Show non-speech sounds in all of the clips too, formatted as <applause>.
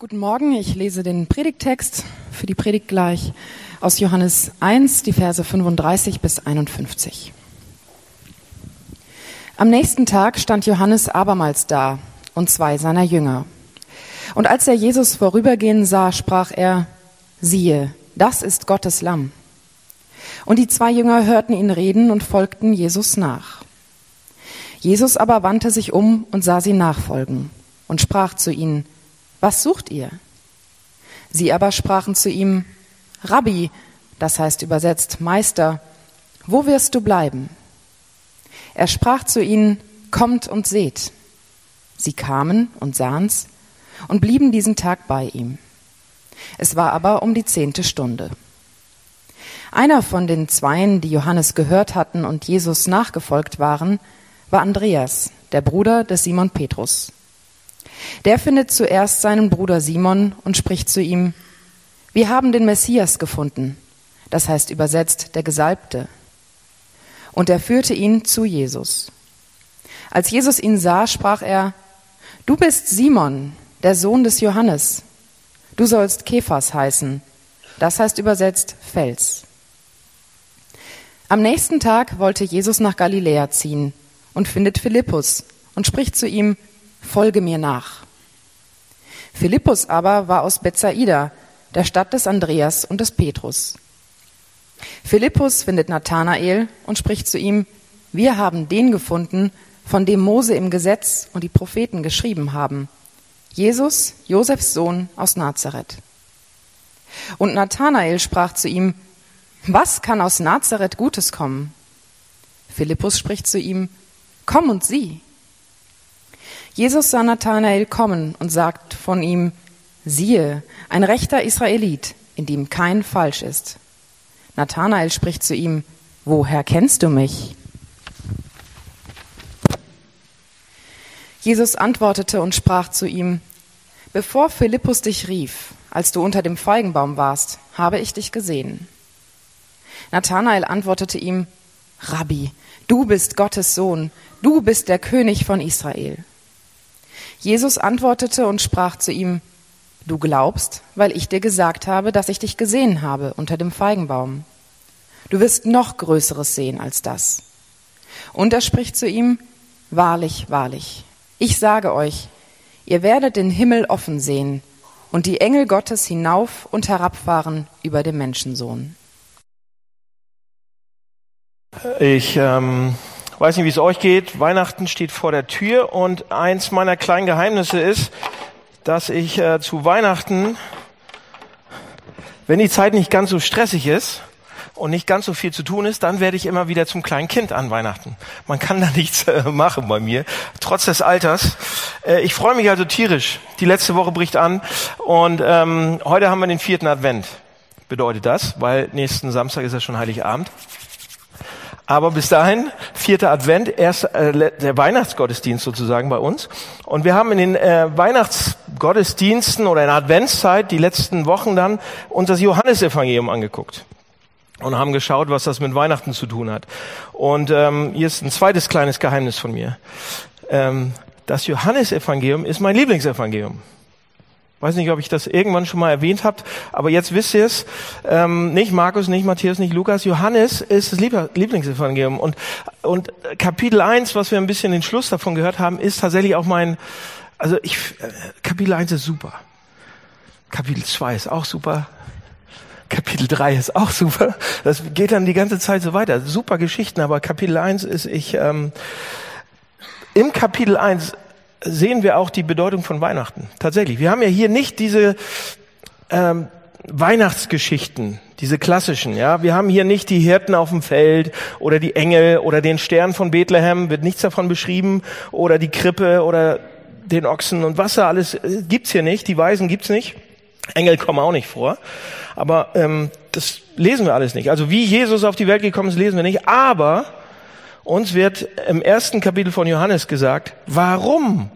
Guten Morgen, ich lese den Predigttext für die Predigt gleich aus Johannes 1, die Verse 35 bis 51. Am nächsten Tag stand Johannes abermals da und zwei seiner Jünger. Und als er Jesus vorübergehen sah, sprach er, siehe, das ist Gottes Lamm. Und die zwei Jünger hörten ihn reden und folgten Jesus nach. Jesus aber wandte sich um und sah sie nachfolgen und sprach zu ihnen, was sucht ihr? Sie aber sprachen zu ihm, Rabbi, das heißt übersetzt Meister, wo wirst du bleiben? Er sprach zu ihnen, kommt und seht. Sie kamen und sahen's und blieben diesen Tag bei ihm. Es war aber um die zehnte Stunde. Einer von den Zweien, die Johannes gehört hatten und Jesus nachgefolgt waren, war Andreas, der Bruder des Simon Petrus. Der findet zuerst seinen Bruder Simon und spricht zu ihm, wir haben den Messias gefunden, das heißt übersetzt der Gesalbte. Und er führte ihn zu Jesus. Als Jesus ihn sah, sprach er, du bist Simon, der Sohn des Johannes. Du sollst Kephas heißen, das heißt übersetzt Fels. Am nächsten Tag wollte Jesus nach Galiläa ziehen und findet Philippus und spricht zu ihm, folge mir nach. Philippus aber war aus Bethsaida, der Stadt des Andreas und des Petrus. Philippus findet Nathanael und spricht zu ihm, wir haben den gefunden, von dem Mose im Gesetz und die Propheten geschrieben haben. Jesus, Josefs Sohn aus Nazareth. Und Nathanael sprach zu ihm, was kann aus Nazareth Gutes kommen? Philippus spricht zu ihm, komm und sieh. Jesus sah Nathanael kommen und sagt von ihm, siehe, ein rechter Israelit, in dem kein Falsch ist. Nathanael spricht zu ihm, woher kennst du mich? Jesus antwortete und sprach zu ihm, bevor Philippus dich rief, als du unter dem Feigenbaum warst, habe ich dich gesehen. Nathanael antwortete ihm, Rabbi, du bist Gottes Sohn, du bist der König von Israel. Jesus antwortete und sprach zu ihm, Du glaubst, weil ich dir gesagt habe, dass ich dich gesehen habe unter dem Feigenbaum. Du wirst noch Größeres sehen als das. Und er spricht zu ihm, Wahrlich, wahrlich, ich sage euch, ihr werdet den Himmel offen sehen und die Engel Gottes hinauf und herabfahren über dem Menschensohn. Ich ähm, weiß nicht, wie es euch geht. Weihnachten steht vor der Tür und eins meiner kleinen Geheimnisse ist, dass ich äh, zu Weihnachten, wenn die Zeit nicht ganz so stressig ist und nicht ganz so viel zu tun ist, dann werde ich immer wieder zum kleinen Kind an Weihnachten. Man kann da <laughs> nichts äh, machen bei mir, trotz des Alters. Äh, ich freue mich also tierisch. Die letzte Woche bricht an und ähm, heute haben wir den vierten Advent. Bedeutet das, weil nächsten Samstag ist ja schon Heiligabend. Aber bis dahin, vierter Advent, erst äh, der Weihnachtsgottesdienst sozusagen bei uns. Und wir haben in den äh, Weihnachtsgottesdiensten oder in der Adventszeit die letzten Wochen dann uns das Johannesevangelium angeguckt und haben geschaut, was das mit Weihnachten zu tun hat. Und ähm, hier ist ein zweites kleines Geheimnis von mir. Ähm, das Johannesevangelium ist mein Lieblingsevangelium. Weiß nicht, ob ich das irgendwann schon mal erwähnt habt, aber jetzt wisst ihr es. Ähm, nicht Markus, nicht Matthäus, nicht Lukas. Johannes ist das Lieblingsevangelium. Und, und Kapitel 1, was wir ein bisschen den Schluss davon gehört haben, ist tatsächlich auch mein, also ich, äh, Kapitel 1 ist super. Kapitel 2 ist auch super. Kapitel 3 ist auch super. Das geht dann die ganze Zeit so weiter. Super Geschichten, aber Kapitel 1 ist ich, ähm, im Kapitel 1 sehen wir auch die Bedeutung von Weihnachten. Tatsächlich. Wir haben ja hier nicht diese ähm, Weihnachtsgeschichten, diese klassischen. Ja, wir haben hier nicht die Hirten auf dem Feld oder die Engel oder den Stern von Bethlehem. Wird nichts davon beschrieben oder die Krippe oder den Ochsen und Wasser. Alles äh, gibt's hier nicht. Die Weisen gibt's nicht. Engel kommen auch nicht vor. Aber ähm, das lesen wir alles nicht. Also wie Jesus auf die Welt gekommen ist, lesen wir nicht. Aber uns wird im ersten Kapitel von Johannes gesagt, warum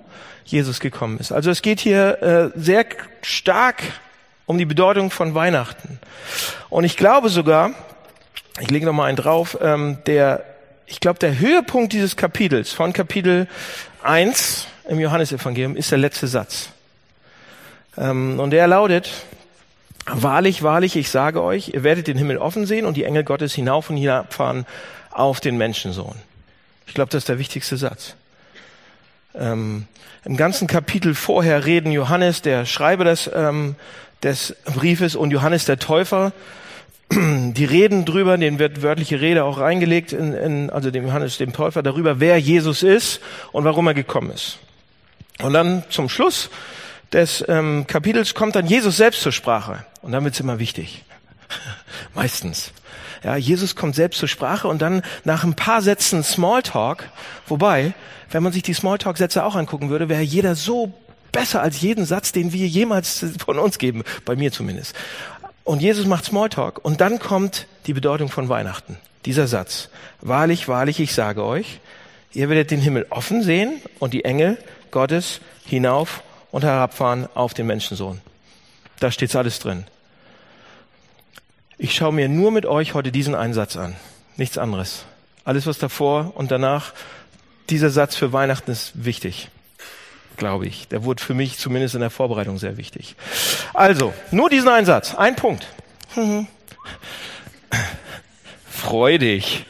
Jesus gekommen ist. Also es geht hier äh, sehr stark um die Bedeutung von Weihnachten. Und ich glaube sogar, ich lege noch mal einen drauf, ähm, der, ich glaube, der Höhepunkt dieses Kapitels von Kapitel 1 im Johannesevangelium ist der letzte Satz. Ähm, und der lautet, Wahrlich, wahrlich, ich sage euch, ihr werdet den Himmel offen sehen und die Engel Gottes hinauf und hinabfahren auf den Menschensohn. Ich glaube, das ist der wichtigste Satz. Ähm, Im ganzen Kapitel vorher reden Johannes, der Schreiber des, ähm, des Briefes, und Johannes der Täufer, <clears throat> die reden drüber, den wird wörtliche Rede auch reingelegt, in, in, also dem Johannes, dem Täufer, darüber, wer Jesus ist und warum er gekommen ist. Und dann zum Schluss des ähm, Kapitels kommt dann Jesus selbst zur Sprache. Und dann wird's immer wichtig. <laughs> Meistens. Ja, Jesus kommt selbst zur Sprache und dann nach ein paar Sätzen Smalltalk, wobei, wenn man sich die Smalltalk-Sätze auch angucken würde, wäre jeder so besser als jeden Satz, den wir jemals von uns geben, bei mir zumindest. Und Jesus macht Smalltalk und dann kommt die Bedeutung von Weihnachten. Dieser Satz. Wahrlich, wahrlich, ich sage euch, ihr werdet den Himmel offen sehen und die Engel Gottes hinauf und herabfahren auf den Menschensohn. Da steht's alles drin. Ich schaue mir nur mit euch heute diesen Einsatz an. Nichts anderes. Alles, was davor und danach, dieser Satz für Weihnachten ist wichtig. Glaube ich. Der wurde für mich zumindest in der Vorbereitung sehr wichtig. Also, nur diesen Einsatz. Ein Punkt. <laughs> Freu dich.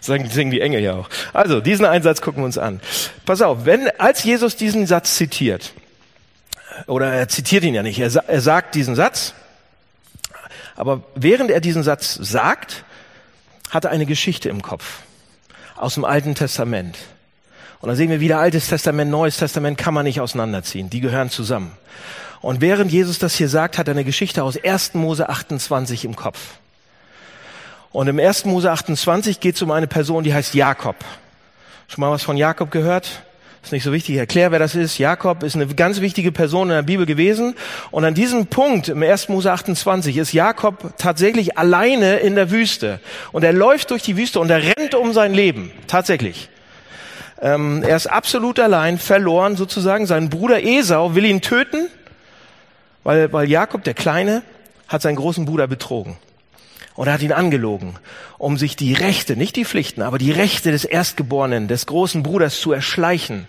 Sagen, singen die Engel ja auch. Also, diesen Einsatz gucken wir uns an. Pass auf, wenn, als Jesus diesen Satz zitiert, oder er zitiert ihn ja nicht, er, er sagt diesen Satz, aber während er diesen Satz sagt, hat er eine Geschichte im Kopf aus dem Alten Testament. Und da sehen wir wieder Altes Testament, Neues Testament kann man nicht auseinanderziehen. Die gehören zusammen. Und während Jesus das hier sagt, hat er eine Geschichte aus 1. Mose 28 im Kopf. Und im 1. Mose 28 geht es um eine Person, die heißt Jakob. Schon mal was von Jakob gehört? Ist nicht so wichtig. Ich erkläre, wer das ist. Jakob ist eine ganz wichtige Person in der Bibel gewesen. Und an diesem Punkt im 1. Mose 28 ist Jakob tatsächlich alleine in der Wüste. Und er läuft durch die Wüste und er rennt um sein Leben. Tatsächlich. Ähm, er ist absolut allein, verloren sozusagen. Sein Bruder Esau will ihn töten, weil, weil Jakob, der Kleine, hat seinen großen Bruder betrogen. Und er hat ihn angelogen, um sich die Rechte, nicht die Pflichten, aber die Rechte des Erstgeborenen, des großen Bruders zu erschleichen.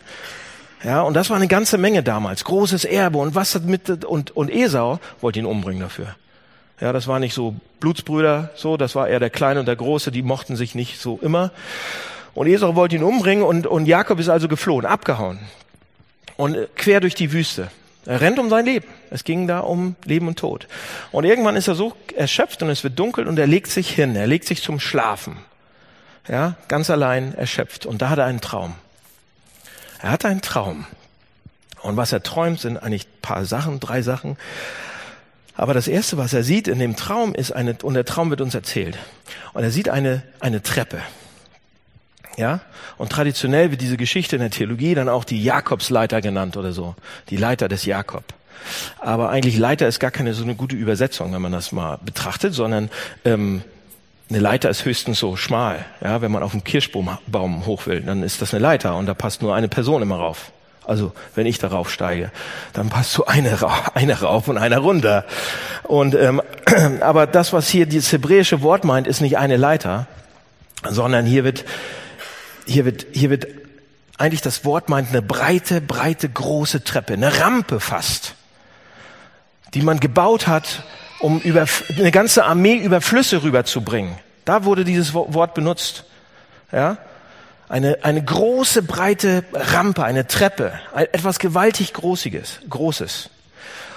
Ja, und das war eine ganze Menge damals. Großes Erbe und was mit, und, und Esau wollte ihn umbringen dafür. Ja, das war nicht so Blutsbrüder, so, das war eher der Kleine und der Große, die mochten sich nicht so immer. Und Esau wollte ihn umbringen und, und Jakob ist also geflohen, abgehauen. Und quer durch die Wüste. Er rennt um sein Leben. Es ging da um Leben und Tod. Und irgendwann ist er so erschöpft und es wird dunkel und er legt sich hin. Er legt sich zum Schlafen. Ja, ganz allein erschöpft. Und da hat er einen Traum. Er hat einen Traum. Und was er träumt, sind eigentlich ein paar Sachen, drei Sachen. Aber das erste, was er sieht in dem Traum, ist eine, und der Traum wird uns erzählt. Und er sieht eine, eine Treppe. Ja? Und traditionell wird diese Geschichte in der Theologie dann auch die Jakobsleiter genannt oder so. Die Leiter des Jakob. Aber eigentlich Leiter ist gar keine so eine gute Übersetzung, wenn man das mal betrachtet, sondern ähm, eine Leiter ist höchstens so schmal. Ja, wenn man auf dem Kirschbaum hoch will, dann ist das eine Leiter und da passt nur eine Person immer rauf. Also wenn ich darauf steige, dann passt so eine, eine rauf und einer runter. Und ähm, <clears throat> aber das, was hier dieses hebräische Wort meint, ist nicht eine Leiter, sondern hier wird hier wird, hier wird eigentlich das Wort meint eine breite, breite, große Treppe, eine Rampe fast, die man gebaut hat, um über, eine ganze Armee über Flüsse rüberzubringen. Da wurde dieses Wort benutzt. Ja? Eine, eine große, breite Rampe, eine Treppe, etwas gewaltig Großiges, Großes.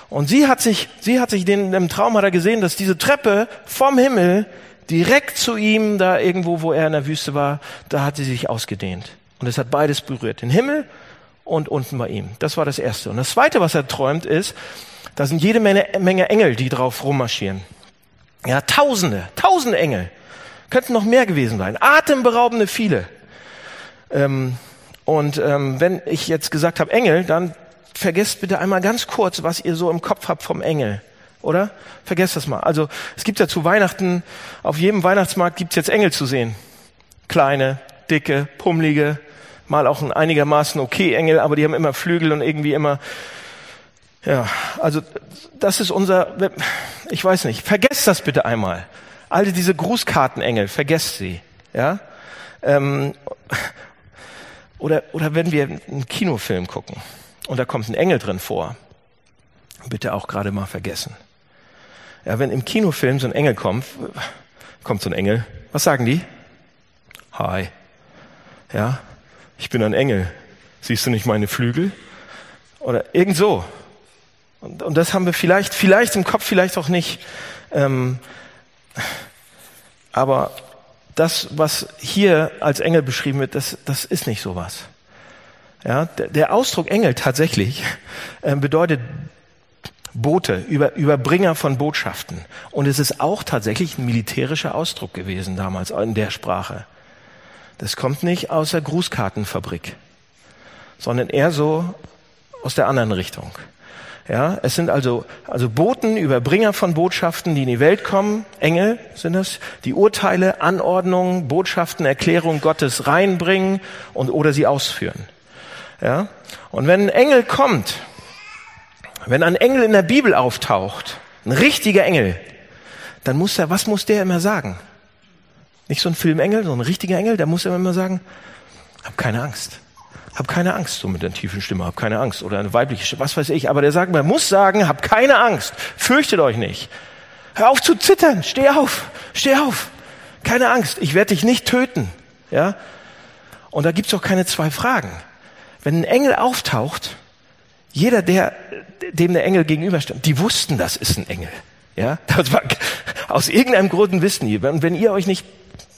Und sie hat sich, sie hat sich den, im Traum hat er gesehen, dass diese Treppe vom Himmel direkt zu ihm, da irgendwo, wo er in der Wüste war, da hat sie sich ausgedehnt. Und es hat beides berührt, den Himmel und unten bei ihm. Das war das Erste. Und das Zweite, was er träumt, ist, da sind jede Menge, Menge Engel, die drauf rummarschieren. Ja, Tausende, Tausende Engel. Könnten noch mehr gewesen sein. Atemberaubende viele. Ähm, und ähm, wenn ich jetzt gesagt habe Engel, dann vergesst bitte einmal ganz kurz, was ihr so im Kopf habt vom Engel. Oder? Vergesst das mal. Also es gibt ja zu Weihnachten, auf jedem Weihnachtsmarkt gibt's jetzt Engel zu sehen. Kleine, dicke, pummelige, mal auch ein einigermaßen okay Engel, aber die haben immer Flügel und irgendwie immer, ja, also das ist unser, ich weiß nicht, vergesst das bitte einmal. All diese Grußkartenengel, vergesst sie. Ja? Ähm, oder, oder wenn wir einen Kinofilm gucken und da kommt ein Engel drin vor, bitte auch gerade mal vergessen. Ja, wenn im Kinofilm so ein Engel kommt, kommt so ein Engel, was sagen die? Hi. Ja, ich bin ein Engel. Siehst du nicht meine Flügel? Oder irgend so. Und, und das haben wir vielleicht, vielleicht im Kopf, vielleicht auch nicht. Ähm, aber das, was hier als Engel beschrieben wird, das, das ist nicht sowas. Ja, der, der Ausdruck Engel tatsächlich äh, bedeutet Bote, Über, Überbringer von Botschaften. Und es ist auch tatsächlich ein militärischer Ausdruck gewesen damals in der Sprache. Das kommt nicht aus der Grußkartenfabrik, sondern eher so aus der anderen Richtung. Ja, es sind also, also Boten, Überbringer von Botschaften, die in die Welt kommen. Engel sind das, die Urteile, Anordnungen, Botschaften, Erklärungen Gottes reinbringen und oder sie ausführen. Ja, und wenn ein Engel kommt, wenn ein Engel in der Bibel auftaucht, ein richtiger Engel, dann muss er, was muss der immer sagen? Nicht so ein Filmengel, sondern ein richtiger Engel, der muss immer sagen, hab keine Angst. Hab keine Angst, so mit einer tiefen Stimme, hab keine Angst. Oder eine weibliche Stimme, was weiß ich. Aber der sagt, man muss sagen, hab keine Angst. Fürchtet euch nicht. Hör auf zu zittern. Steh auf. Steh auf. Keine Angst. Ich werde dich nicht töten. Ja? Und da gibt's auch keine zwei Fragen. Wenn ein Engel auftaucht, jeder, der, dem der Engel gegenüberstand, die wussten, das ist ein Engel. Ja, das war, aus irgendeinem Grund wissen die. Und wenn ihr euch nicht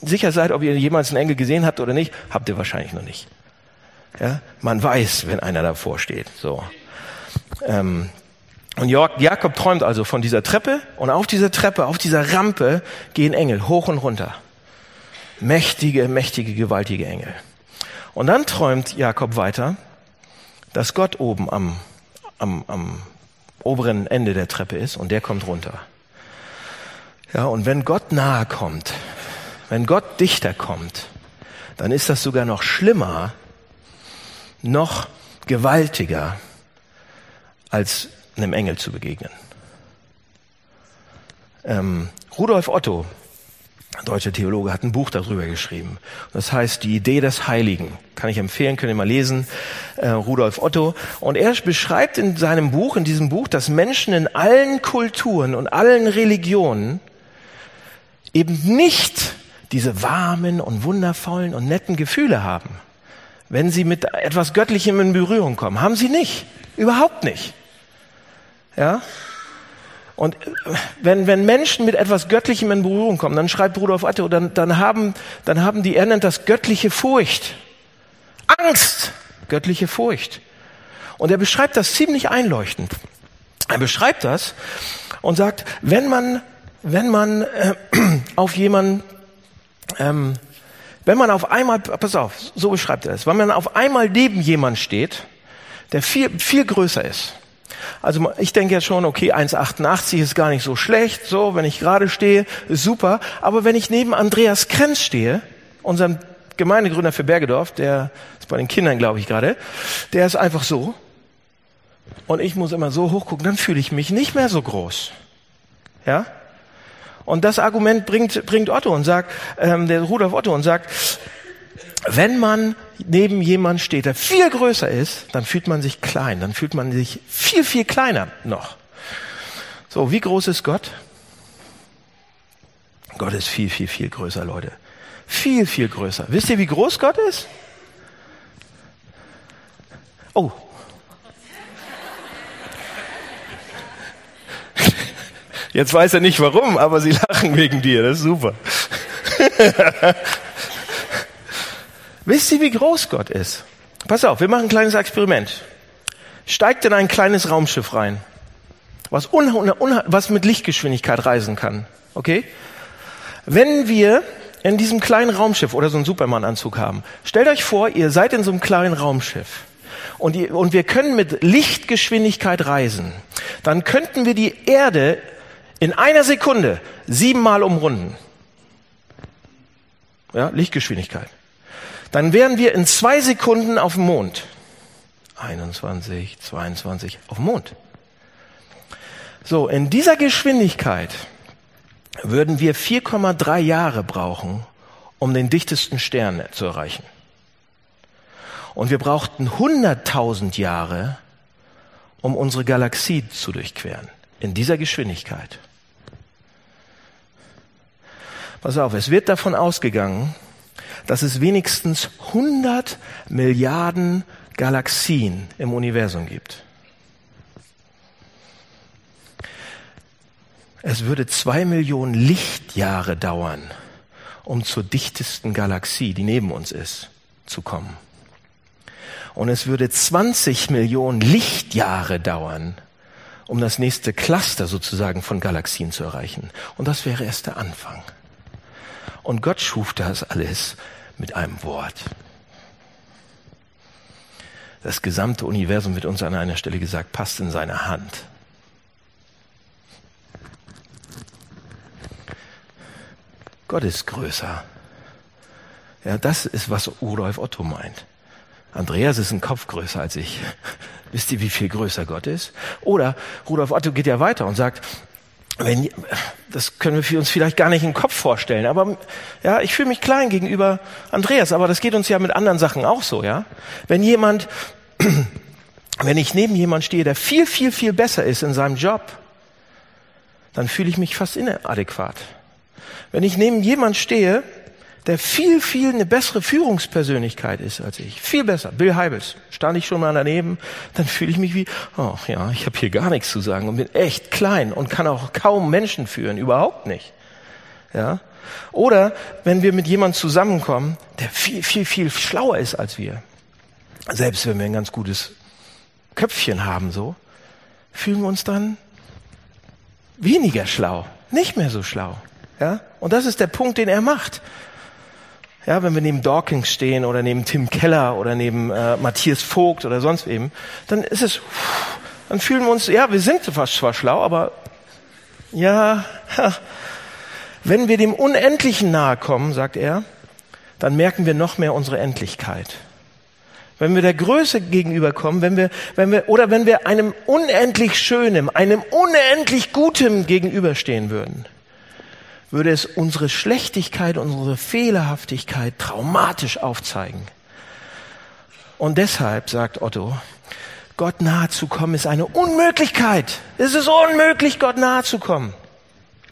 sicher seid, ob ihr jemals einen Engel gesehen habt oder nicht, habt ihr wahrscheinlich noch nicht. Ja, man weiß, wenn einer davor steht. So. Ähm, und Jakob träumt also von dieser Treppe und auf dieser Treppe, auf dieser Rampe gehen Engel hoch und runter. Mächtige, mächtige, gewaltige Engel. Und dann träumt Jakob weiter, dass Gott oben am, am, am oberen Ende der Treppe ist und der kommt runter. Ja, und wenn Gott nahe kommt, wenn Gott dichter kommt, dann ist das sogar noch schlimmer, noch gewaltiger, als einem Engel zu begegnen. Ähm, Rudolf Otto, deutscher Theologe, hat ein Buch darüber geschrieben. Das heißt Die Idee des Heiligen. Kann ich empfehlen, könnt ihr mal lesen. Äh, Rudolf Otto. Und er beschreibt in seinem Buch, in diesem Buch, dass Menschen in allen Kulturen und allen Religionen eben nicht diese warmen und wundervollen und netten Gefühle haben, wenn sie mit etwas Göttlichem in Berührung kommen. Haben sie nicht. Überhaupt nicht. Ja? Und äh, wenn, wenn Menschen mit etwas Göttlichem in Berührung kommen, dann schreibt Rudolf Atto, dann, dann, haben, dann haben die, er nennt das göttliche Furcht. Angst, göttliche Furcht. Und er beschreibt das ziemlich einleuchtend. Er beschreibt das und sagt, wenn man, wenn man äh, <clears throat> auf jemanden, ähm, wenn man auf einmal, pass auf, so beschreibt er es, wenn man auf einmal neben jemand steht, der viel, viel größer ist, also ich denke ja schon, okay, 1,88 ist gar nicht so schlecht, so, wenn ich gerade stehe, super. Aber wenn ich neben Andreas Krenz stehe, unserem Gemeindegründer für Bergedorf, der ist bei den Kindern, glaube ich, gerade, der ist einfach so. Und ich muss immer so hochgucken, dann fühle ich mich nicht mehr so groß. Ja? Und das Argument bringt, bringt Otto und sagt, ähm, der Rudolf Otto und sagt, wenn man neben jemand steht, der viel größer ist, dann fühlt man sich klein, dann fühlt man sich viel, viel kleiner noch. So, wie groß ist Gott? Gott ist viel, viel, viel größer, Leute. Viel, viel größer. Wisst ihr, wie groß Gott ist? Oh. Jetzt weiß er nicht warum, aber sie lachen wegen dir. Das ist super. <laughs> Wisst ihr, wie groß Gott ist? Pass auf, wir machen ein kleines Experiment. Steigt in ein kleines Raumschiff rein, was, was mit Lichtgeschwindigkeit reisen kann. Okay? Wenn wir in diesem kleinen Raumschiff oder so einen Superman-Anzug haben, stellt euch vor, ihr seid in so einem kleinen Raumschiff und, ihr, und wir können mit Lichtgeschwindigkeit reisen, dann könnten wir die Erde in einer Sekunde siebenmal umrunden. Ja, Lichtgeschwindigkeit dann wären wir in zwei Sekunden auf dem Mond. 21, 22, auf dem Mond. So, in dieser Geschwindigkeit würden wir 4,3 Jahre brauchen, um den dichtesten Stern zu erreichen. Und wir brauchten 100.000 Jahre, um unsere Galaxie zu durchqueren. In dieser Geschwindigkeit. Pass auf, es wird davon ausgegangen, dass es wenigstens 100 Milliarden Galaxien im Universum gibt. Es würde zwei Millionen Lichtjahre dauern, um zur dichtesten Galaxie, die neben uns ist, zu kommen. Und es würde 20 Millionen Lichtjahre dauern, um das nächste Cluster sozusagen von Galaxien zu erreichen. Und das wäre erst der Anfang. Und Gott schuf das alles mit einem Wort. Das gesamte Universum wird uns an einer Stelle gesagt, passt in seine Hand. Gott ist größer. Ja, das ist, was Rudolf Otto meint. Andreas ist ein Kopf größer als ich. <laughs> Wisst ihr, wie viel größer Gott ist? Oder Rudolf Otto geht ja weiter und sagt, wenn, das können wir uns vielleicht gar nicht im Kopf vorstellen, aber ja, ich fühle mich klein gegenüber Andreas, aber das geht uns ja mit anderen Sachen auch so, ja. Wenn jemand, <clears throat> wenn ich neben jemand stehe, der viel, viel, viel besser ist in seinem Job, dann fühle ich mich fast inadäquat. Wenn ich neben jemand stehe, der viel, viel eine bessere Führungspersönlichkeit ist als ich. Viel besser. Bill Heibels. Stand ich schon mal daneben, dann fühle ich mich wie, ach ja, ich habe hier gar nichts zu sagen und bin echt klein und kann auch kaum Menschen führen. Überhaupt nicht. Ja. Oder wenn wir mit jemandem zusammenkommen, der viel, viel, viel schlauer ist als wir. Selbst wenn wir ein ganz gutes Köpfchen haben, so, fühlen wir uns dann weniger schlau. Nicht mehr so schlau. Ja. Und das ist der Punkt, den er macht. Ja, wenn wir neben Dawkins stehen oder neben Tim Keller oder neben äh, Matthias Vogt oder sonst wem, dann ist es, dann fühlen wir uns, ja, wir sind fast zwar schlau, aber ja, wenn wir dem Unendlichen nahe kommen, sagt er, dann merken wir noch mehr unsere Endlichkeit. Wenn wir der Größe gegenüberkommen, wenn wir, wenn wir, oder wenn wir einem unendlich Schönem, einem unendlich Gutem gegenüberstehen würden, würde es unsere Schlechtigkeit, unsere Fehlerhaftigkeit traumatisch aufzeigen. Und deshalb, sagt Otto, Gott nahe zu kommen ist eine Unmöglichkeit. Es ist unmöglich, Gott nahe zu kommen.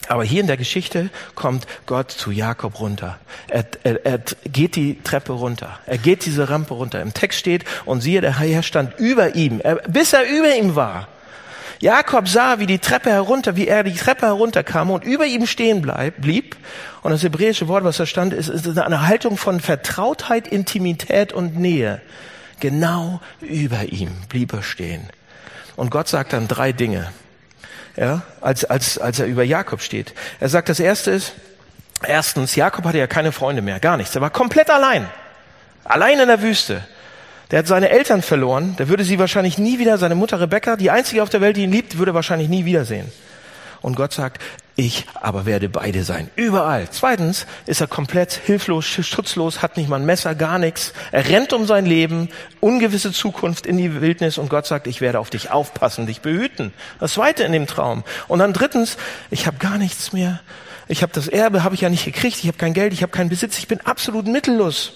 Aber hier in der Geschichte kommt Gott zu Jakob runter. Er, er, er geht die Treppe runter. Er geht diese Rampe runter. Im Text steht, und siehe, der Herr stand über ihm, er, bis er über ihm war. Jakob sah, wie die Treppe herunter, wie er die Treppe herunterkam und über ihm stehen bleib, blieb. Und das hebräische Wort, was da stand, ist, ist eine Haltung von Vertrautheit, Intimität und Nähe. Genau über ihm blieb er stehen. Und Gott sagt dann drei Dinge, ja, als, als, als er über Jakob steht. Er sagt, das erste ist, erstens, Jakob hatte ja keine Freunde mehr, gar nichts. Er war komplett allein. Allein in der Wüste. Der hat seine Eltern verloren, der würde sie wahrscheinlich nie wieder, seine Mutter Rebecca, die einzige auf der Welt, die ihn liebt, würde wahrscheinlich nie wiedersehen. Und Gott sagt, ich aber werde beide sein. Überall. Zweitens ist er komplett hilflos, schutzlos, hat nicht mal ein Messer, gar nichts. Er rennt um sein Leben, ungewisse Zukunft in die Wildnis und Gott sagt, ich werde auf dich aufpassen, dich behüten. Das zweite in dem Traum. Und dann drittens, ich habe gar nichts mehr. Ich habe das Erbe, habe ich ja nicht gekriegt, ich habe kein Geld, ich habe keinen Besitz, ich bin absolut mittellos.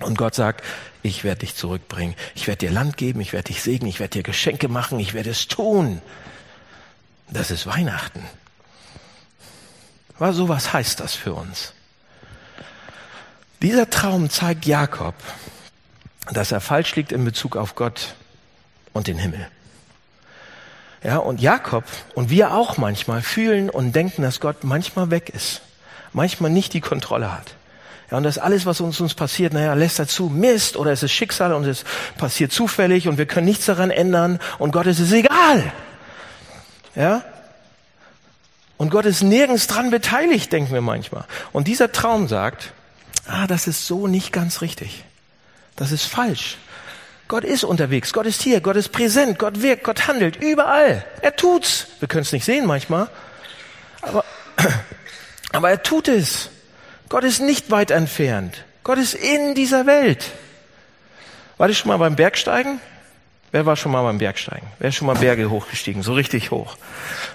Und Gott sagt, ich werde dich zurückbringen. Ich werde dir Land geben, ich werde dich segnen, ich werde dir Geschenke machen, ich werde es tun. Das ist Weihnachten. Was sowas heißt das für uns? Dieser Traum zeigt Jakob, dass er falsch liegt in Bezug auf Gott und den Himmel. Ja, und Jakob und wir auch manchmal fühlen und denken, dass Gott manchmal weg ist, manchmal nicht die Kontrolle hat. Ja, und das alles, was uns, uns passiert, naja, lässt dazu Mist oder es ist Schicksal und es passiert zufällig und wir können nichts daran ändern und Gott ist es egal. Ja? Und Gott ist nirgends dran beteiligt, denken wir manchmal. Und dieser Traum sagt, ah, das ist so nicht ganz richtig. Das ist falsch. Gott ist unterwegs, Gott ist hier, Gott ist präsent, Gott wirkt, Gott handelt überall. Er tut's. Wir können es nicht sehen manchmal, aber, <clears throat> aber er tut es. Gott ist nicht weit entfernt. Gott ist in dieser Welt. War ich schon mal beim Bergsteigen? Wer war schon mal beim Bergsteigen? Wer ist schon mal Berge hochgestiegen? So richtig hoch.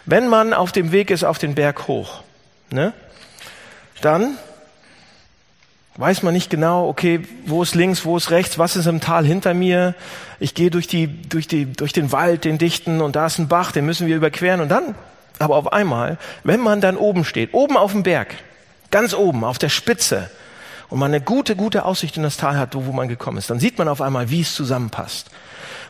Wenn man auf dem Weg ist auf den Berg hoch, ne? Dann weiß man nicht genau, okay, wo ist links, wo ist rechts, was ist im Tal hinter mir. Ich gehe durch, die, durch, die, durch den Wald, den dichten, und da ist ein Bach, den müssen wir überqueren. Und dann, aber auf einmal, wenn man dann oben steht, oben auf dem Berg, ganz oben, auf der Spitze, und man eine gute, gute Aussicht in das Tal hat, wo man gekommen ist, dann sieht man auf einmal, wie es zusammenpasst.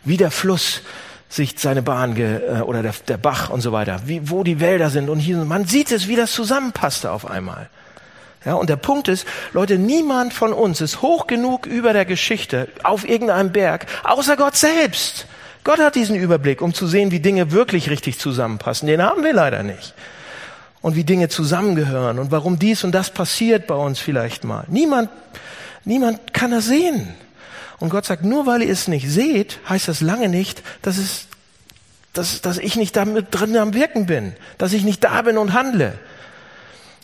Wie der Fluss sich seine Bahn ge, äh, oder der, der Bach und so weiter, wie, wo die Wälder sind und hier, man sieht es, wie das zusammenpasste auf einmal. Ja, und der Punkt ist, Leute, niemand von uns ist hoch genug über der Geschichte auf irgendeinem Berg, außer Gott selbst. Gott hat diesen Überblick, um zu sehen, wie Dinge wirklich richtig zusammenpassen. Den haben wir leider nicht. Und wie Dinge zusammengehören und warum dies und das passiert bei uns vielleicht mal. Niemand, niemand kann das sehen. Und Gott sagt, nur weil ihr es nicht seht, heißt das lange nicht, dass es, dass, dass ich nicht damit drin am Wirken bin, dass ich nicht da bin und handle.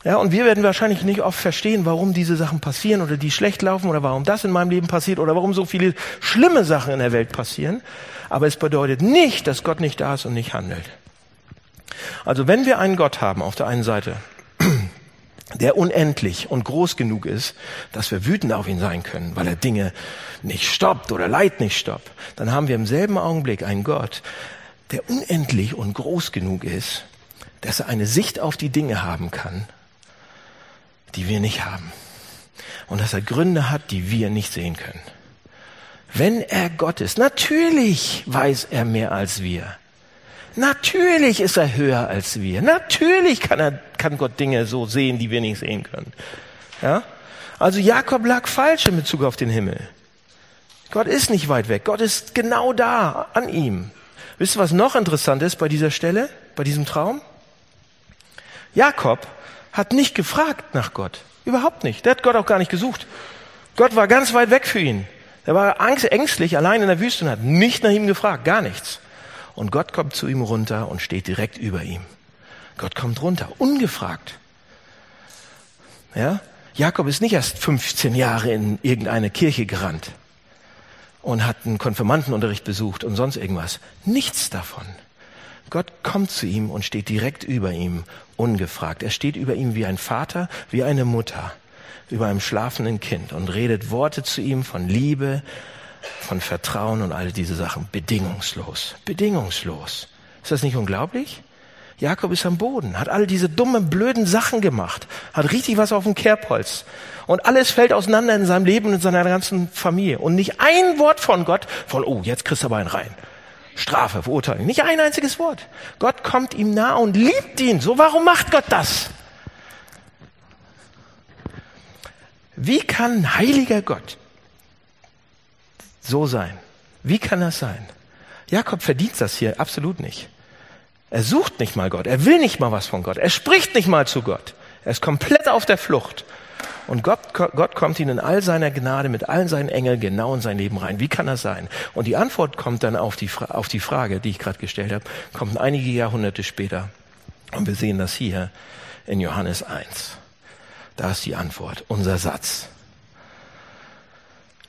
Ja, und wir werden wahrscheinlich nicht oft verstehen, warum diese Sachen passieren oder die schlecht laufen oder warum das in meinem Leben passiert oder warum so viele schlimme Sachen in der Welt passieren. Aber es bedeutet nicht, dass Gott nicht da ist und nicht handelt. Also wenn wir einen Gott haben auf der einen Seite, <clears throat> der unendlich und groß genug ist, dass wir wütend auf ihn sein können, weil er Dinge nicht stoppt oder Leid nicht stoppt, dann haben wir im selben Augenblick einen Gott, der unendlich und groß genug ist, dass er eine Sicht auf die Dinge haben kann, die wir nicht haben. Und dass er Gründe hat, die wir nicht sehen können. Wenn er Gott ist, natürlich weiß er mehr als wir. Natürlich ist er höher als wir. Natürlich kann er, kann Gott Dinge so sehen, die wir nicht sehen können. Ja? Also Jakob lag falsch in Bezug auf den Himmel. Gott ist nicht weit weg. Gott ist genau da an ihm. Wisst ihr, was noch interessant ist bei dieser Stelle, bei diesem Traum? Jakob hat nicht gefragt nach Gott. Überhaupt nicht. Der hat Gott auch gar nicht gesucht. Gott war ganz weit weg für ihn. Er war ängstlich allein in der Wüste und hat nicht nach ihm gefragt, gar nichts. Und Gott kommt zu ihm runter und steht direkt über ihm. Gott kommt runter, ungefragt. Ja? Jakob ist nicht erst 15 Jahre in irgendeine Kirche gerannt und hat einen Konfirmandenunterricht besucht und sonst irgendwas. Nichts davon. Gott kommt zu ihm und steht direkt über ihm, ungefragt. Er steht über ihm wie ein Vater, wie eine Mutter, über einem schlafenden Kind und redet Worte zu ihm von Liebe, von Vertrauen und all diese Sachen. Bedingungslos. Bedingungslos. Ist das nicht unglaublich? Jakob ist am Boden, hat all diese dummen, blöden Sachen gemacht, hat richtig was auf dem Kerbholz. Und alles fällt auseinander in seinem Leben und in seiner ganzen Familie. Und nicht ein Wort von Gott, von, oh, jetzt kriegst du aber einen rein. Strafe, Verurteilung. Nicht ein einziges Wort. Gott kommt ihm nah und liebt ihn. So, warum macht Gott das? Wie kann ein heiliger Gott so sein? Wie kann das sein? Jakob verdient das hier absolut nicht. Er sucht nicht mal Gott. Er will nicht mal was von Gott. Er spricht nicht mal zu Gott. Er ist komplett auf der Flucht. Und Gott, Gott kommt ihm in all seiner Gnade mit allen seinen Engeln genau in sein Leben rein. Wie kann das sein? Und die Antwort kommt dann auf die, auf die Frage, die ich gerade gestellt habe, kommt einige Jahrhunderte später. Und wir sehen das hier in Johannes 1. Da ist die Antwort, unser Satz.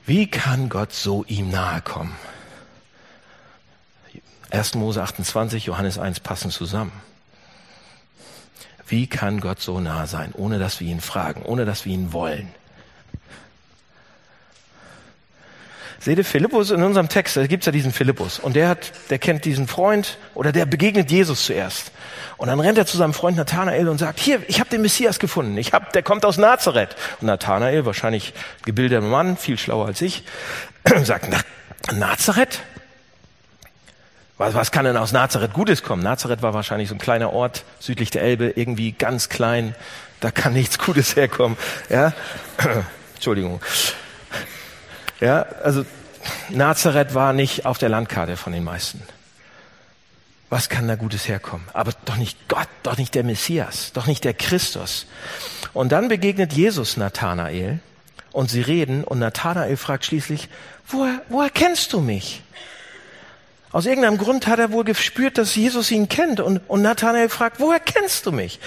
Wie kann Gott so ihm nahe kommen? 1. Mose 28, Johannes 1 passen zusammen. Wie kann Gott so nah sein, ohne dass wir ihn fragen, ohne dass wir ihn wollen? Seht ihr Philippus in unserem Text, da gibt's ja diesen Philippus und der hat, der kennt diesen Freund oder der begegnet Jesus zuerst. Und dann rennt er zu seinem Freund Nathanael und sagt, hier, ich habe den Messias gefunden. Ich hab, der kommt aus Nazareth. Und Nathanael, wahrscheinlich gebildeter Mann, viel schlauer als ich, <clears throat> sagt, Nazareth? Was, was kann denn aus Nazareth Gutes kommen? Nazareth war wahrscheinlich so ein kleiner Ort südlich der Elbe, irgendwie ganz klein. Da kann nichts Gutes herkommen. Ja, <clears throat> Entschuldigung. Ja, also Nazareth war nicht auf der Landkarte von den meisten. Was kann da Gutes herkommen? Aber doch nicht Gott, doch nicht der Messias, doch nicht der Christus. Und dann begegnet Jesus Nathanael und sie reden und Nathanael fragt schließlich, woher, woher kennst du mich? Aus irgendeinem Grund hat er wohl gespürt, dass Jesus ihn kennt. Und, und Nathanael fragt, woher kennst du mich?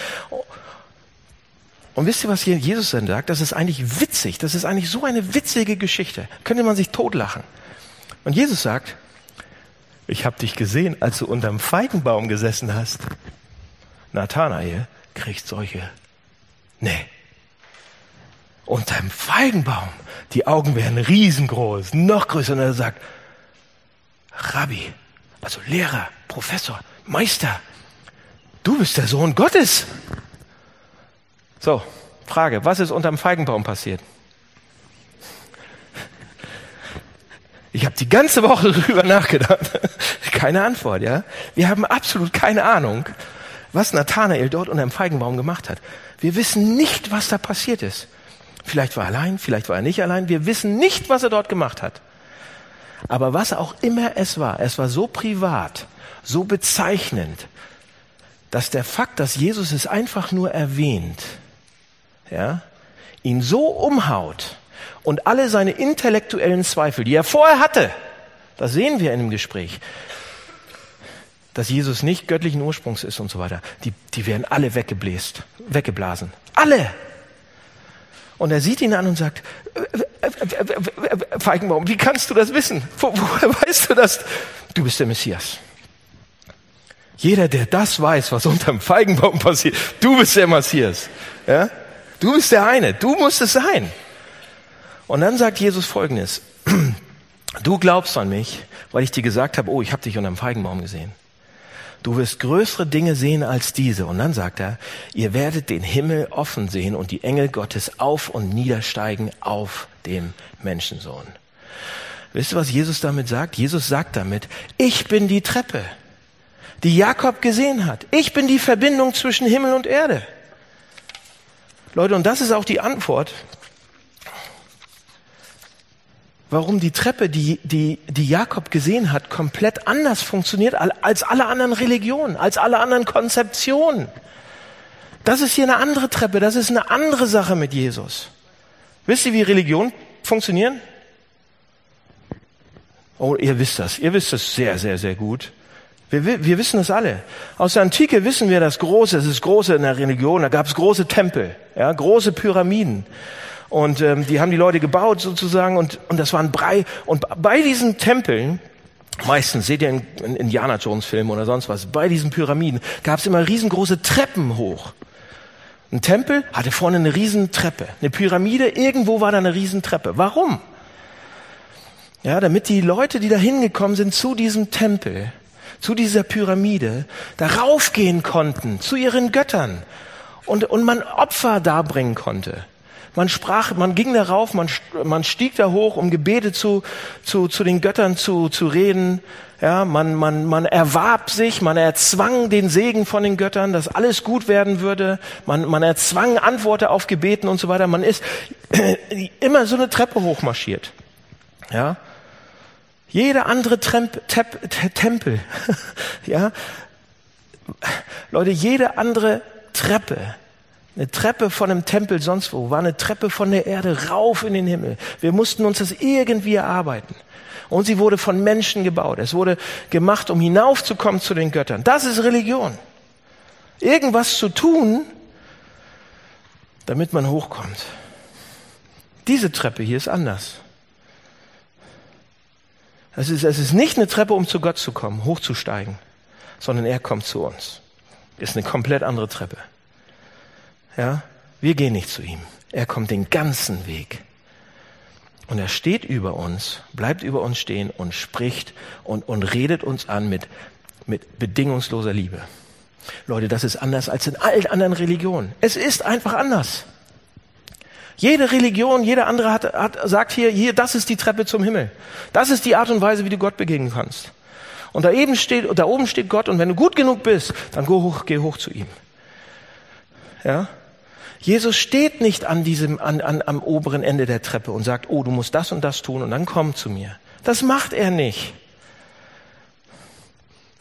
Und wisst ihr, was Jesus dann sagt? Das ist eigentlich witzig. Das ist eigentlich so eine witzige Geschichte. Könnte man sich totlachen. Und Jesus sagt, ich habe dich gesehen, als du unterm Feigenbaum gesessen hast. Nathanael kriegt solche. Nee. Unterm Feigenbaum. Die Augen werden riesengroß, noch größer. Und er sagt, Rabbi, also Lehrer, Professor, Meister, du bist der Sohn Gottes. So, Frage, was ist unterm Feigenbaum passiert? Ich habe die ganze Woche <laughs> darüber nachgedacht. Keine Antwort, ja? Wir haben absolut keine Ahnung, was Nathanael dort unter dem Feigenbaum gemacht hat. Wir wissen nicht, was da passiert ist. Vielleicht war er allein, vielleicht war er nicht allein. Wir wissen nicht, was er dort gemacht hat. Aber was auch immer es war, es war so privat, so bezeichnend, dass der Fakt, dass Jesus es einfach nur erwähnt, ja, ihn so umhaut und alle seine intellektuellen Zweifel, die er vorher hatte, das sehen wir in dem Gespräch, dass Jesus nicht göttlichen Ursprungs ist und so weiter, die, die werden alle weggebläst, weggeblasen. Alle! Und er sieht ihn an und sagt, Feigenbaum, wie kannst du das wissen? Wo, woher weißt du das? Du bist der Messias. Jeder, der das weiß, was unterm Feigenbaum passiert, du bist der Messias. Ja? Du bist der eine, du musst es sein. Und dann sagt Jesus Folgendes. <clears throat> Du glaubst an mich, weil ich dir gesagt habe, oh, ich habe dich unterm Feigenbaum gesehen. Du wirst größere Dinge sehen als diese. Und dann sagt er, ihr werdet den Himmel offen sehen und die Engel Gottes auf und niedersteigen auf dem Menschensohn. Wisst ihr, was Jesus damit sagt? Jesus sagt damit, ich bin die Treppe, die Jakob gesehen hat. Ich bin die Verbindung zwischen Himmel und Erde. Leute, und das ist auch die Antwort, warum die Treppe, die, die, die Jakob gesehen hat, komplett anders funktioniert als alle anderen Religionen, als alle anderen Konzeptionen. Das ist hier eine andere Treppe, das ist eine andere Sache mit Jesus. Wisst ihr, wie Religionen funktionieren? Oh, ihr wisst das. Ihr wisst das sehr, sehr, sehr gut. Wir, wir wissen das alle. Aus der Antike wissen wir das Große, es ist Große in der Religion, da gab es große Tempel, ja, große Pyramiden. Und ähm, die haben die Leute gebaut sozusagen und, und das waren Brei. Und bei diesen Tempeln, meistens seht ihr in, in Indiana Jones Filmen oder sonst was, bei diesen Pyramiden gab es immer riesengroße Treppen hoch. Ein Tempel hatte vorne eine Riesentreppe. Eine Pyramide, irgendwo war da eine Riesentreppe. Warum? Ja, damit die Leute, die da hingekommen sind zu diesem Tempel, zu dieser Pyramide, da raufgehen konnten, zu ihren Göttern und, und man Opfer darbringen konnte. Man sprach, man ging darauf, man, man stieg da hoch, um Gebete zu, zu, zu den Göttern zu, zu reden. Ja, man, man, man erwarb sich, man erzwang den Segen von den Göttern, dass alles gut werden würde. Man, man erzwang Antworten auf Gebeten und so weiter. Man ist <clears throat> immer so eine Treppe hochmarschiert. Ja, jede andere Tremp, Tep, Tempel, <laughs> ja, Leute, jede andere Treppe eine Treppe von einem Tempel sonst wo, war eine Treppe von der Erde rauf in den Himmel. Wir mussten uns das irgendwie erarbeiten. Und sie wurde von Menschen gebaut. Es wurde gemacht, um hinaufzukommen zu den Göttern. Das ist Religion. Irgendwas zu tun, damit man hochkommt. Diese Treppe hier ist anders. Es ist, es ist nicht eine Treppe, um zu Gott zu kommen, hochzusteigen, sondern er kommt zu uns. Ist eine komplett andere Treppe. Ja, wir gehen nicht zu ihm. Er kommt den ganzen Weg. Und er steht über uns, bleibt über uns stehen und spricht und, und redet uns an mit, mit bedingungsloser Liebe. Leute, das ist anders als in allen anderen Religionen. Es ist einfach anders. Jede Religion, jede andere hat, hat, sagt hier, hier, das ist die Treppe zum Himmel. Das ist die Art und Weise, wie du Gott begegnen kannst. Und da eben steht, da oben steht Gott und wenn du gut genug bist, dann geh hoch, geh hoch zu ihm. Ja? Jesus steht nicht an diesem, an, an, am oberen Ende der Treppe und sagt, oh, du musst das und das tun und dann komm zu mir. Das macht er nicht.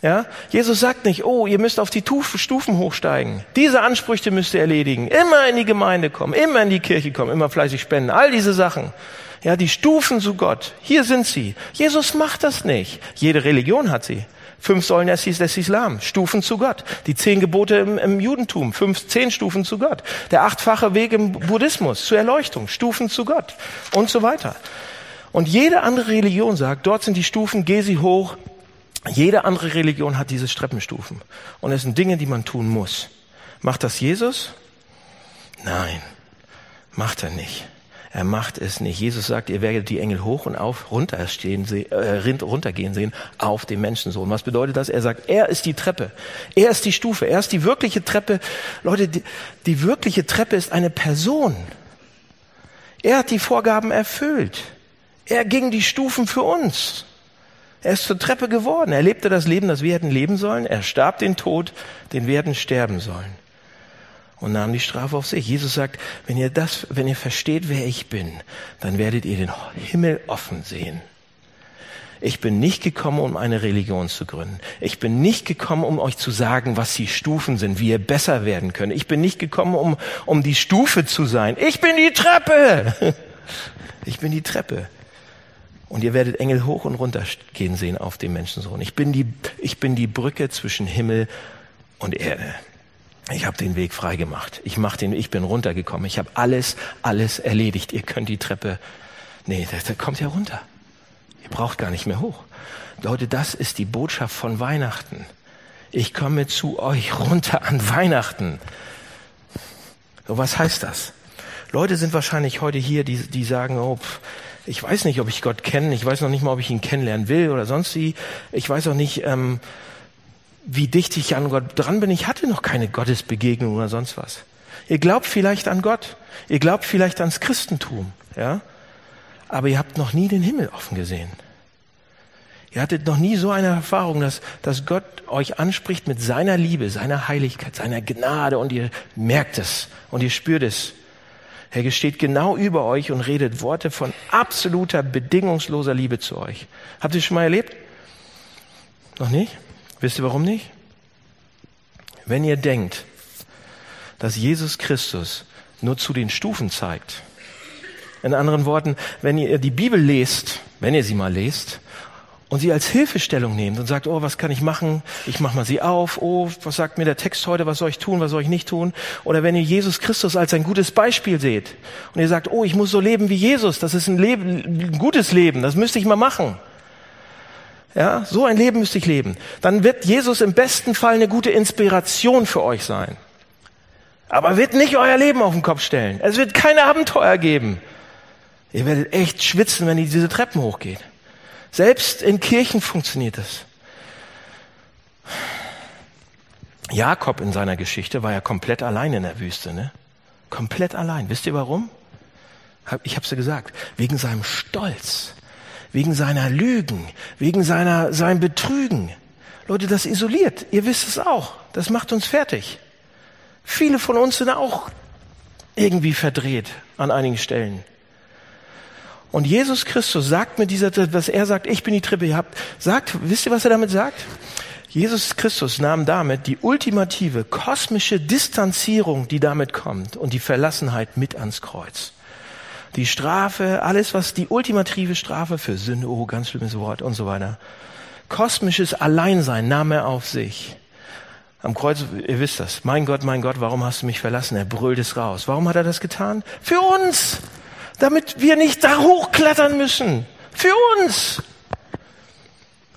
Ja, Jesus sagt nicht, oh, ihr müsst auf die Stufen hochsteigen. Diese Ansprüche müsst ihr erledigen. Immer in die Gemeinde kommen, immer in die Kirche kommen, immer fleißig spenden. All diese Sachen. Ja, die Stufen zu Gott. Hier sind sie. Jesus macht das nicht. Jede Religion hat sie. Fünf Säulen des Islam, Stufen zu Gott. Die zehn Gebote im, im, Judentum, fünf, zehn Stufen zu Gott. Der achtfache Weg im Buddhismus zur Erleuchtung, Stufen zu Gott und so weiter. Und jede andere Religion sagt, dort sind die Stufen, geh sie hoch. Jede andere Religion hat diese Treppenstufen. Und es sind Dinge, die man tun muss. Macht das Jesus? Nein. Macht er nicht. Er macht es nicht. Jesus sagt, ihr werdet die Engel hoch und auf runterstehen, äh, runtergehen sehen auf den Menschensohn. Was bedeutet das? Er sagt, er ist die Treppe. Er ist die Stufe. Er ist die wirkliche Treppe. Leute, die, die wirkliche Treppe ist eine Person. Er hat die Vorgaben erfüllt. Er ging die Stufen für uns. Er ist zur Treppe geworden. Er lebte das Leben, das wir hätten leben sollen. Er starb den Tod, den wir hätten sterben sollen und nahm die Strafe auf sich. Jesus sagt, wenn ihr das, wenn ihr versteht, wer ich bin, dann werdet ihr den Himmel offen sehen. Ich bin nicht gekommen, um eine Religion zu gründen. Ich bin nicht gekommen, um euch zu sagen, was die Stufen sind, wie ihr besser werden könnt. Ich bin nicht gekommen, um, um die Stufe zu sein. Ich bin die Treppe. <laughs> Ich bin die Treppe. Und ihr werdet Engel hoch und runter gehen sehen auf dem Menschensohn. Ich bin die, ich bin die Brücke zwischen Himmel und Erde. Ich habe den Weg freigemacht. Ich mach den, ich bin runtergekommen. Ich habe alles, alles erledigt. Ihr könnt die Treppe. Nee, da, da kommt ja runter. Ihr braucht gar nicht mehr hoch. Leute, das ist die Botschaft von Weihnachten. Ich komme zu euch runter an Weihnachten. So, was heißt das? Leute sind wahrscheinlich heute hier, die, die sagen, oh, pff, ich weiß nicht, ob ich Gott kenne, ich weiß noch nicht mal, ob ich ihn kennenlernen will oder sonst wie. Ich weiß auch nicht, ähm, wie dicht ich an Gott dran bin. Ich hatte noch keine Gottesbegegnung oder sonst was. Ihr glaubt vielleicht an Gott. Ihr glaubt vielleicht ans Christentum, ja. Aber ihr habt noch nie den Himmel offen gesehen. Ihr hattet noch nie so eine Erfahrung, dass, dass Gott euch anspricht mit seiner Liebe, seiner Heiligkeit, seiner Gnade und ihr merkt es und ihr spürt es. Er steht genau über euch und redet Worte von absoluter, bedingungsloser Liebe zu euch. Habt ihr schon mal erlebt? Noch nicht? Wisst ihr warum nicht? Wenn ihr denkt, dass Jesus Christus nur zu den Stufen zeigt, in anderen Worten, wenn ihr die Bibel lest, wenn ihr sie mal lest, und sie als Hilfestellung nehmt und sagt, oh, was kann ich machen? Ich mach mal sie auf. Oh, was sagt mir der Text heute? Was soll ich tun? Was soll ich nicht tun? Oder wenn ihr Jesus Christus als ein gutes Beispiel seht und ihr sagt, oh, ich muss so leben wie Jesus. Das ist ein Leben, ein gutes Leben. Das müsste ich mal machen. Ja, so ein Leben müsste ich leben. Dann wird Jesus im besten Fall eine gute Inspiration für euch sein. Aber wird nicht euer Leben auf den Kopf stellen. Es wird keine Abenteuer geben. Ihr werdet echt schwitzen, wenn ihr diese Treppen hochgeht. Selbst in Kirchen funktioniert das. Jakob in seiner Geschichte war ja komplett allein in der Wüste, ne? Komplett allein. Wisst ihr warum? Ich habe es ja gesagt. Wegen seinem Stolz wegen seiner Lügen, wegen seiner, sein Betrügen. Leute, das isoliert. Ihr wisst es auch. Das macht uns fertig. Viele von uns sind auch irgendwie verdreht an einigen Stellen. Und Jesus Christus sagt mir dieser, dass er sagt, ich bin die Trippe, ihr habt, sagt, wisst ihr, was er damit sagt? Jesus Christus nahm damit die ultimative kosmische Distanzierung, die damit kommt, und die Verlassenheit mit ans Kreuz die Strafe, alles was die ultimative Strafe für Sünde, oh, ganz schlimmes Wort und so weiter. Kosmisches Alleinsein nahm er auf sich. Am Kreuz, ihr wisst das. Mein Gott, mein Gott, warum hast du mich verlassen? Er brüllt es raus. Warum hat er das getan? Für uns! Damit wir nicht da hochklettern müssen. Für uns!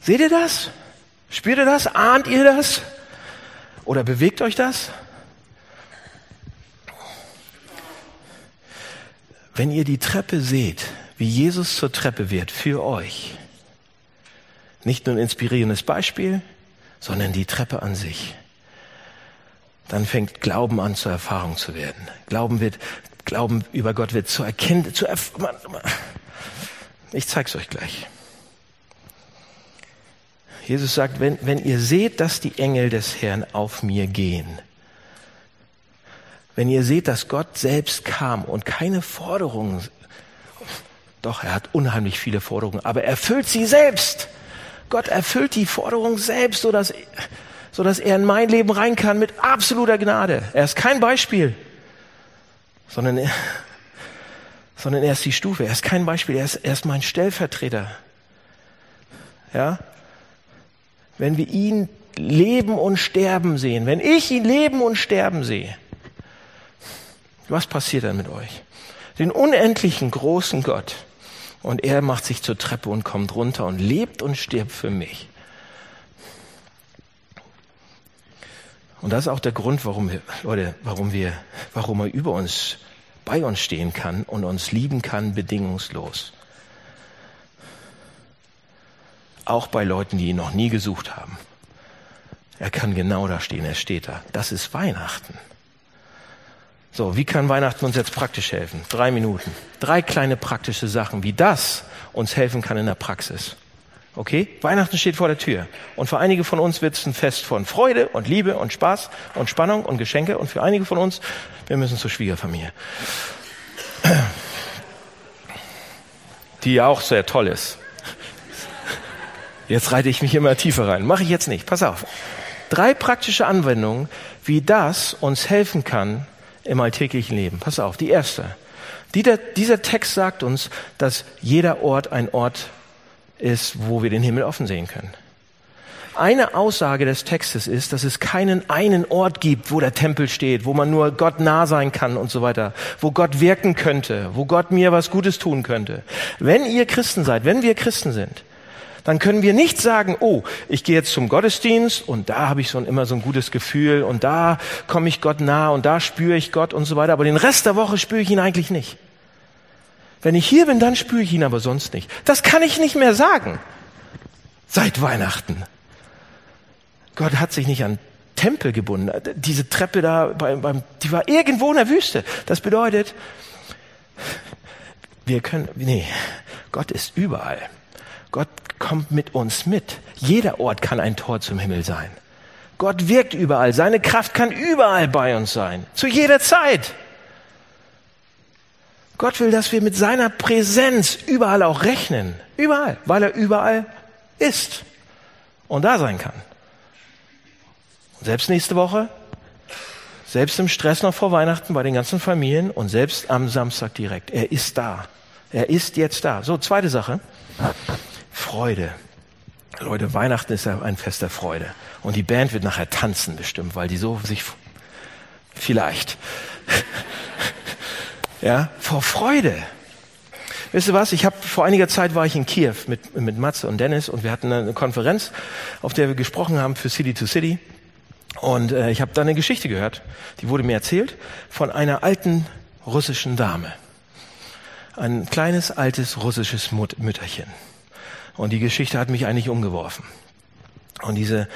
Seht ihr das? Spürt ihr das? Ahnt ihr das? Oder bewegt euch das? Wenn ihr die Treppe seht, wie Jesus zur Treppe wird für euch, nicht nur ein inspirierendes Beispiel, sondern die Treppe an sich, dann fängt Glauben an zur Erfahrung zu werden. Glauben wird, Glauben über Gott wird zu erkennen, zu erf Ich zeig's euch gleich. Jesus sagt, wenn, wenn ihr seht, dass die Engel des Herrn auf mir gehen, wenn ihr seht, dass Gott selbst kam und keine Forderungen, doch, er hat unheimlich viele Forderungen, aber er erfüllt sie selbst. Gott erfüllt die Forderung selbst, sodass, sodass er in mein Leben rein kann mit absoluter Gnade. Er ist kein Beispiel, sondern er, sondern er ist die Stufe. Er ist kein Beispiel, er ist, er ist mein Stellvertreter. Ja? Wenn wir ihn leben und sterben sehen, wenn ich ihn leben und sterben sehe, was passiert dann mit euch? Den unendlichen großen Gott. Und er macht sich zur Treppe und kommt runter und lebt und stirbt für mich. Und das ist auch der Grund, warum wir, Leute, warum wir, warum er über uns bei uns stehen kann und uns lieben kann bedingungslos. Auch bei Leuten, die ihn noch nie gesucht haben. Er kann genau da stehen, er steht da. Das ist Weihnachten. So, wie kann Weihnachten uns jetzt praktisch helfen? Drei Minuten. Drei kleine praktische Sachen, wie das uns helfen kann in der Praxis. Okay? Weihnachten steht vor der Tür. Und für einige von uns wird es ein Fest von Freude und Liebe und Spaß und Spannung und Geschenke. Und für einige von uns, wir müssen zur Schwiegerfamilie. Die auch sehr toll ist. Jetzt reite ich mich immer tiefer rein. Mache ich jetzt nicht. Pass auf. Drei praktische Anwendungen, wie das uns helfen kann im alltäglichen Leben. Pass auf. Die erste. Dieser Text sagt uns, dass jeder Ort ein Ort ist, wo wir den Himmel offen sehen können. Eine Aussage des Textes ist, dass es keinen einen Ort gibt, wo der Tempel steht, wo man nur Gott nah sein kann und so weiter, wo Gott wirken könnte, wo Gott mir was Gutes tun könnte. Wenn ihr Christen seid, wenn wir Christen sind, dann können wir nicht sagen, oh, ich gehe jetzt zum Gottesdienst und da habe ich so ein, immer so ein gutes Gefühl und da komme ich Gott nah und da spüre ich Gott und so weiter, aber den Rest der Woche spüre ich ihn eigentlich nicht. Wenn ich hier bin, dann spüre ich ihn aber sonst nicht. Das kann ich nicht mehr sagen. Seit Weihnachten. Gott hat sich nicht an Tempel gebunden. Diese Treppe da, beim, beim, die war irgendwo in der Wüste. Das bedeutet, wir können, nee, Gott ist überall. Gott kommt mit uns mit. Jeder Ort kann ein Tor zum Himmel sein. Gott wirkt überall. Seine Kraft kann überall bei uns sein. Zu jeder Zeit. Gott will, dass wir mit seiner Präsenz überall auch rechnen. Überall, weil er überall ist und da sein kann. Und selbst nächste Woche, selbst im Stress noch vor Weihnachten bei den ganzen Familien und selbst am Samstag direkt. Er ist da. Er ist jetzt da. So, zweite Sache. Freude. Leute, Weihnachten ist ja ein Fest der Freude. Und die Band wird nachher tanzen bestimmt, weil die so sich vielleicht ja, vor Freude. Wisst ihr was? Ich habe vor einiger Zeit war ich in Kiew mit mit Matze und Dennis und wir hatten eine Konferenz, auf der wir gesprochen haben für City to City. Und äh, ich habe da eine Geschichte gehört, die wurde mir erzählt von einer alten russischen Dame. Ein kleines altes russisches Mut Mütterchen. Und die Geschichte hat mich eigentlich umgeworfen. Und diese,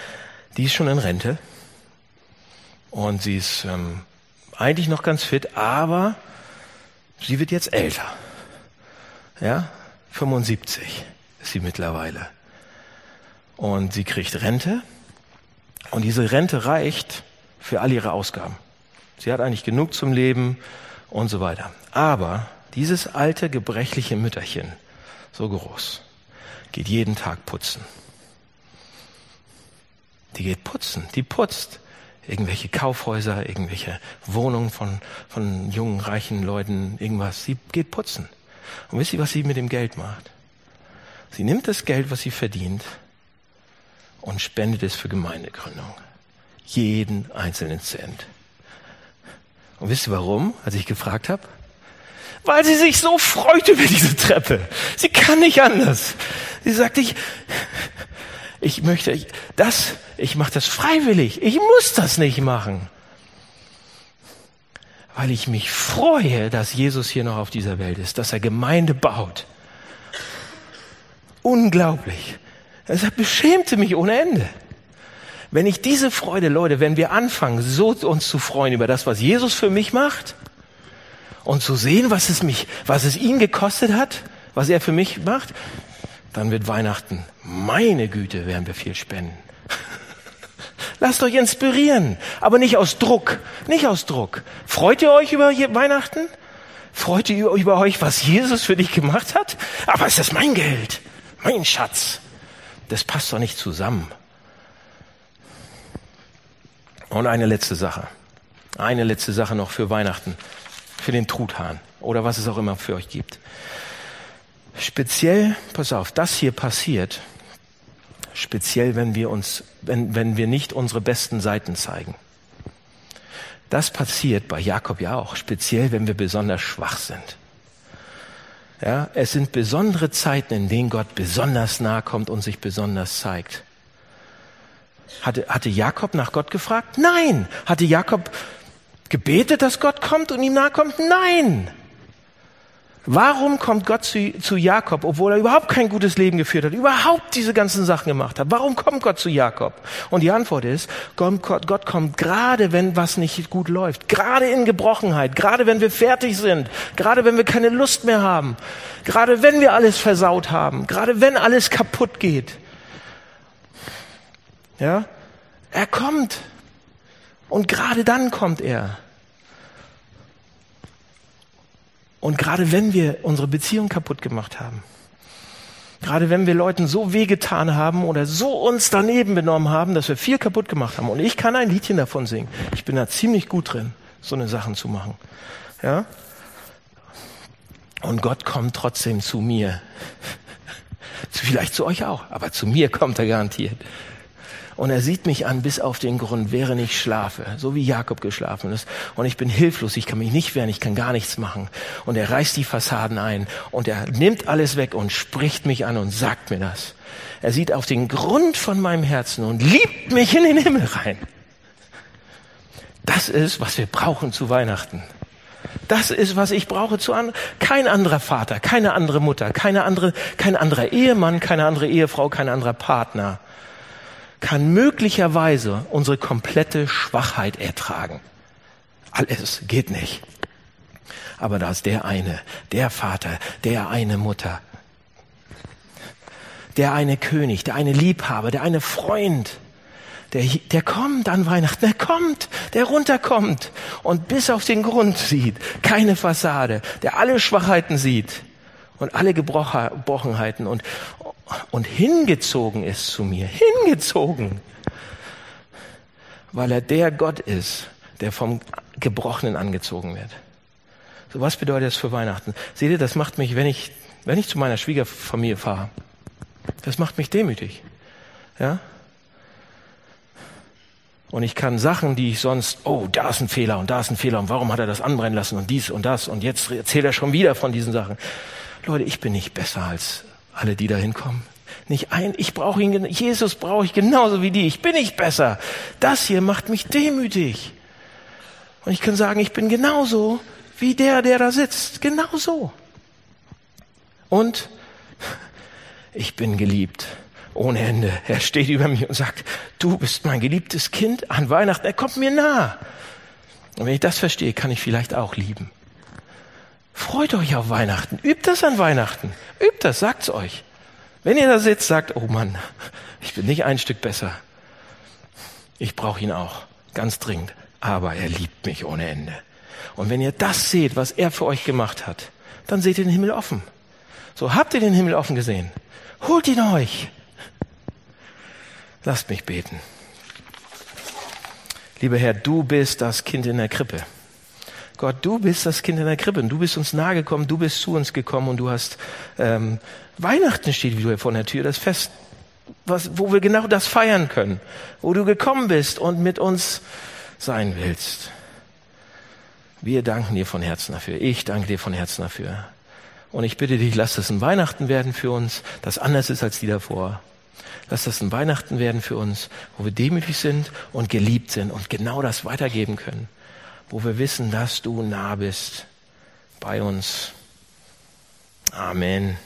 die ist schon in Rente und sie ist ähm, eigentlich noch ganz fit, aber Sie wird jetzt älter. Ja, 75 ist sie mittlerweile. Und sie kriegt Rente. Und diese Rente reicht für all ihre Ausgaben. Sie hat eigentlich genug zum Leben und so weiter. Aber dieses alte, gebrechliche Mütterchen, so groß, geht jeden Tag putzen. Die geht putzen, die putzt irgendwelche Kaufhäuser, irgendwelche Wohnungen von, von jungen, reichen Leuten, irgendwas. Sie geht putzen. Und wisst ihr, was sie mit dem Geld macht? Sie nimmt das Geld, was sie verdient, und spendet es für Gemeindegründung. Jeden einzelnen Cent. Und wisst ihr warum, als ich gefragt habe? Weil sie sich so freut über diese Treppe. Sie kann nicht anders. Sie sagt, ich, ich möchte ich, das, ich mache das freiwillig. Ich muss das nicht machen. Weil ich mich freue, dass Jesus hier noch auf dieser Welt ist, dass er Gemeinde baut. Unglaublich. Es beschämte mich ohne Ende. Wenn ich diese Freude, Leute, wenn wir anfangen, so uns zu freuen über das, was Jesus für mich macht und zu sehen, was es mich, was es ihn gekostet hat, was er für mich macht, dann wird Weihnachten, meine Güte, werden wir viel spenden. <laughs> Lasst euch inspirieren, aber nicht aus Druck, nicht aus Druck. Freut ihr euch über Weihnachten? Freut ihr über euch, was Jesus für dich gemacht hat? Aber ist das mein Geld, mein Schatz? Das passt doch nicht zusammen. Und eine letzte Sache. Eine letzte Sache noch für Weihnachten. Für den Truthahn. Oder was es auch immer für euch gibt. Speziell, pass auf, das hier passiert, speziell wenn wir uns, wenn, wenn wir nicht unsere besten Seiten zeigen. Das passiert bei Jakob ja auch, speziell wenn wir besonders schwach sind. Ja, es sind besondere Zeiten, in denen Gott besonders nahe kommt und sich besonders zeigt. Hatte, hatte Jakob nach Gott gefragt? Nein. Hatte Jakob gebetet, dass Gott kommt und ihm nahe kommt? Nein. Warum kommt Gott zu, zu, Jakob, obwohl er überhaupt kein gutes Leben geführt hat, überhaupt diese ganzen Sachen gemacht hat? Warum kommt Gott zu Jakob? Und die Antwort ist, Gott, Gott kommt gerade, wenn was nicht gut läuft, gerade in Gebrochenheit, gerade wenn wir fertig sind, gerade wenn wir keine Lust mehr haben, gerade wenn wir alles versaut haben, gerade wenn alles kaputt geht. Ja? Er kommt. Und gerade dann kommt er. Und gerade wenn wir unsere Beziehung kaputt gemacht haben, gerade wenn wir Leuten so wehgetan haben oder so uns daneben benommen haben, dass wir viel kaputt gemacht haben. Und ich kann ein Liedchen davon singen. Ich bin da ziemlich gut drin, so eine Sachen zu machen. Ja? Und Gott kommt trotzdem zu mir. <laughs> Vielleicht zu euch auch, aber zu mir kommt er garantiert. Und er sieht mich an bis auf den Grund, während ich schlafe, so wie Jakob geschlafen ist. Und ich bin hilflos, ich kann mich nicht wehren, ich kann gar nichts machen. Und er reißt die Fassaden ein und er nimmt alles weg und spricht mich an und sagt mir das. Er sieht auf den Grund von meinem Herzen und liebt mich in den Himmel rein. Das ist, was wir brauchen zu Weihnachten. Das ist, was ich brauche zu an. Kein anderer Vater, keine andere Mutter, keine andere, kein anderer Ehemann, keine andere Ehefrau, kein anderer Partner kann möglicherweise unsere komplette Schwachheit ertragen. Alles geht nicht. Aber da ist der eine, der Vater, der eine Mutter, der eine König, der eine Liebhaber, der eine Freund, der, der kommt an Weihnachten, der kommt, der runterkommt und bis auf den Grund sieht, keine Fassade, der alle Schwachheiten sieht und alle Gebrochenheiten und, und hingezogen ist zu mir, hingezogen, weil er der Gott ist, der vom Gebrochenen angezogen wird. So was bedeutet das für Weihnachten? Seht ihr, das macht mich, wenn ich, wenn ich zu meiner Schwiegerfamilie fahre, das macht mich demütig. Ja? Und ich kann Sachen, die ich sonst, oh, da ist ein Fehler und da ist ein Fehler und warum hat er das anbrennen lassen und dies und das und jetzt erzählt er schon wieder von diesen Sachen. Leute, ich bin nicht besser als alle, die da hinkommen. Nicht ein, ich brauche ihn, Jesus brauche ich genauso wie die. Ich bin nicht besser. Das hier macht mich demütig. Und ich kann sagen, ich bin genauso wie der, der da sitzt. Genauso. Und ich bin geliebt. Ohne Ende. Er steht über mich und sagt, du bist mein geliebtes Kind an Weihnachten. Er kommt mir nah. Und wenn ich das verstehe, kann ich vielleicht auch lieben. Freut euch auf Weihnachten. Übt das an Weihnachten. Übt das, sagt's euch. Wenn ihr da sitzt, sagt, oh Mann, ich bin nicht ein Stück besser. Ich brauche ihn auch, ganz dringend. Aber er liebt mich ohne Ende. Und wenn ihr das seht, was er für euch gemacht hat, dann seht ihr den Himmel offen. So habt ihr den Himmel offen gesehen. Holt ihn euch. Lasst mich beten. Lieber Herr, du bist das Kind in der Krippe. Gott, du bist das Kind in der Krippe. Du bist uns nahegekommen, du bist zu uns gekommen und du hast ähm, Weihnachten steht wieder vor der Tür, das Fest, was, wo wir genau das feiern können, wo du gekommen bist und mit uns sein willst. Wir danken dir von Herzen dafür. Ich danke dir von Herzen dafür. Und ich bitte dich, lass das ein Weihnachten werden für uns, das anders ist als die davor. Lass das ein Weihnachten werden für uns, wo wir demütig sind und geliebt sind und genau das weitergeben können wo wir wissen, dass du nah bist bei uns. Amen.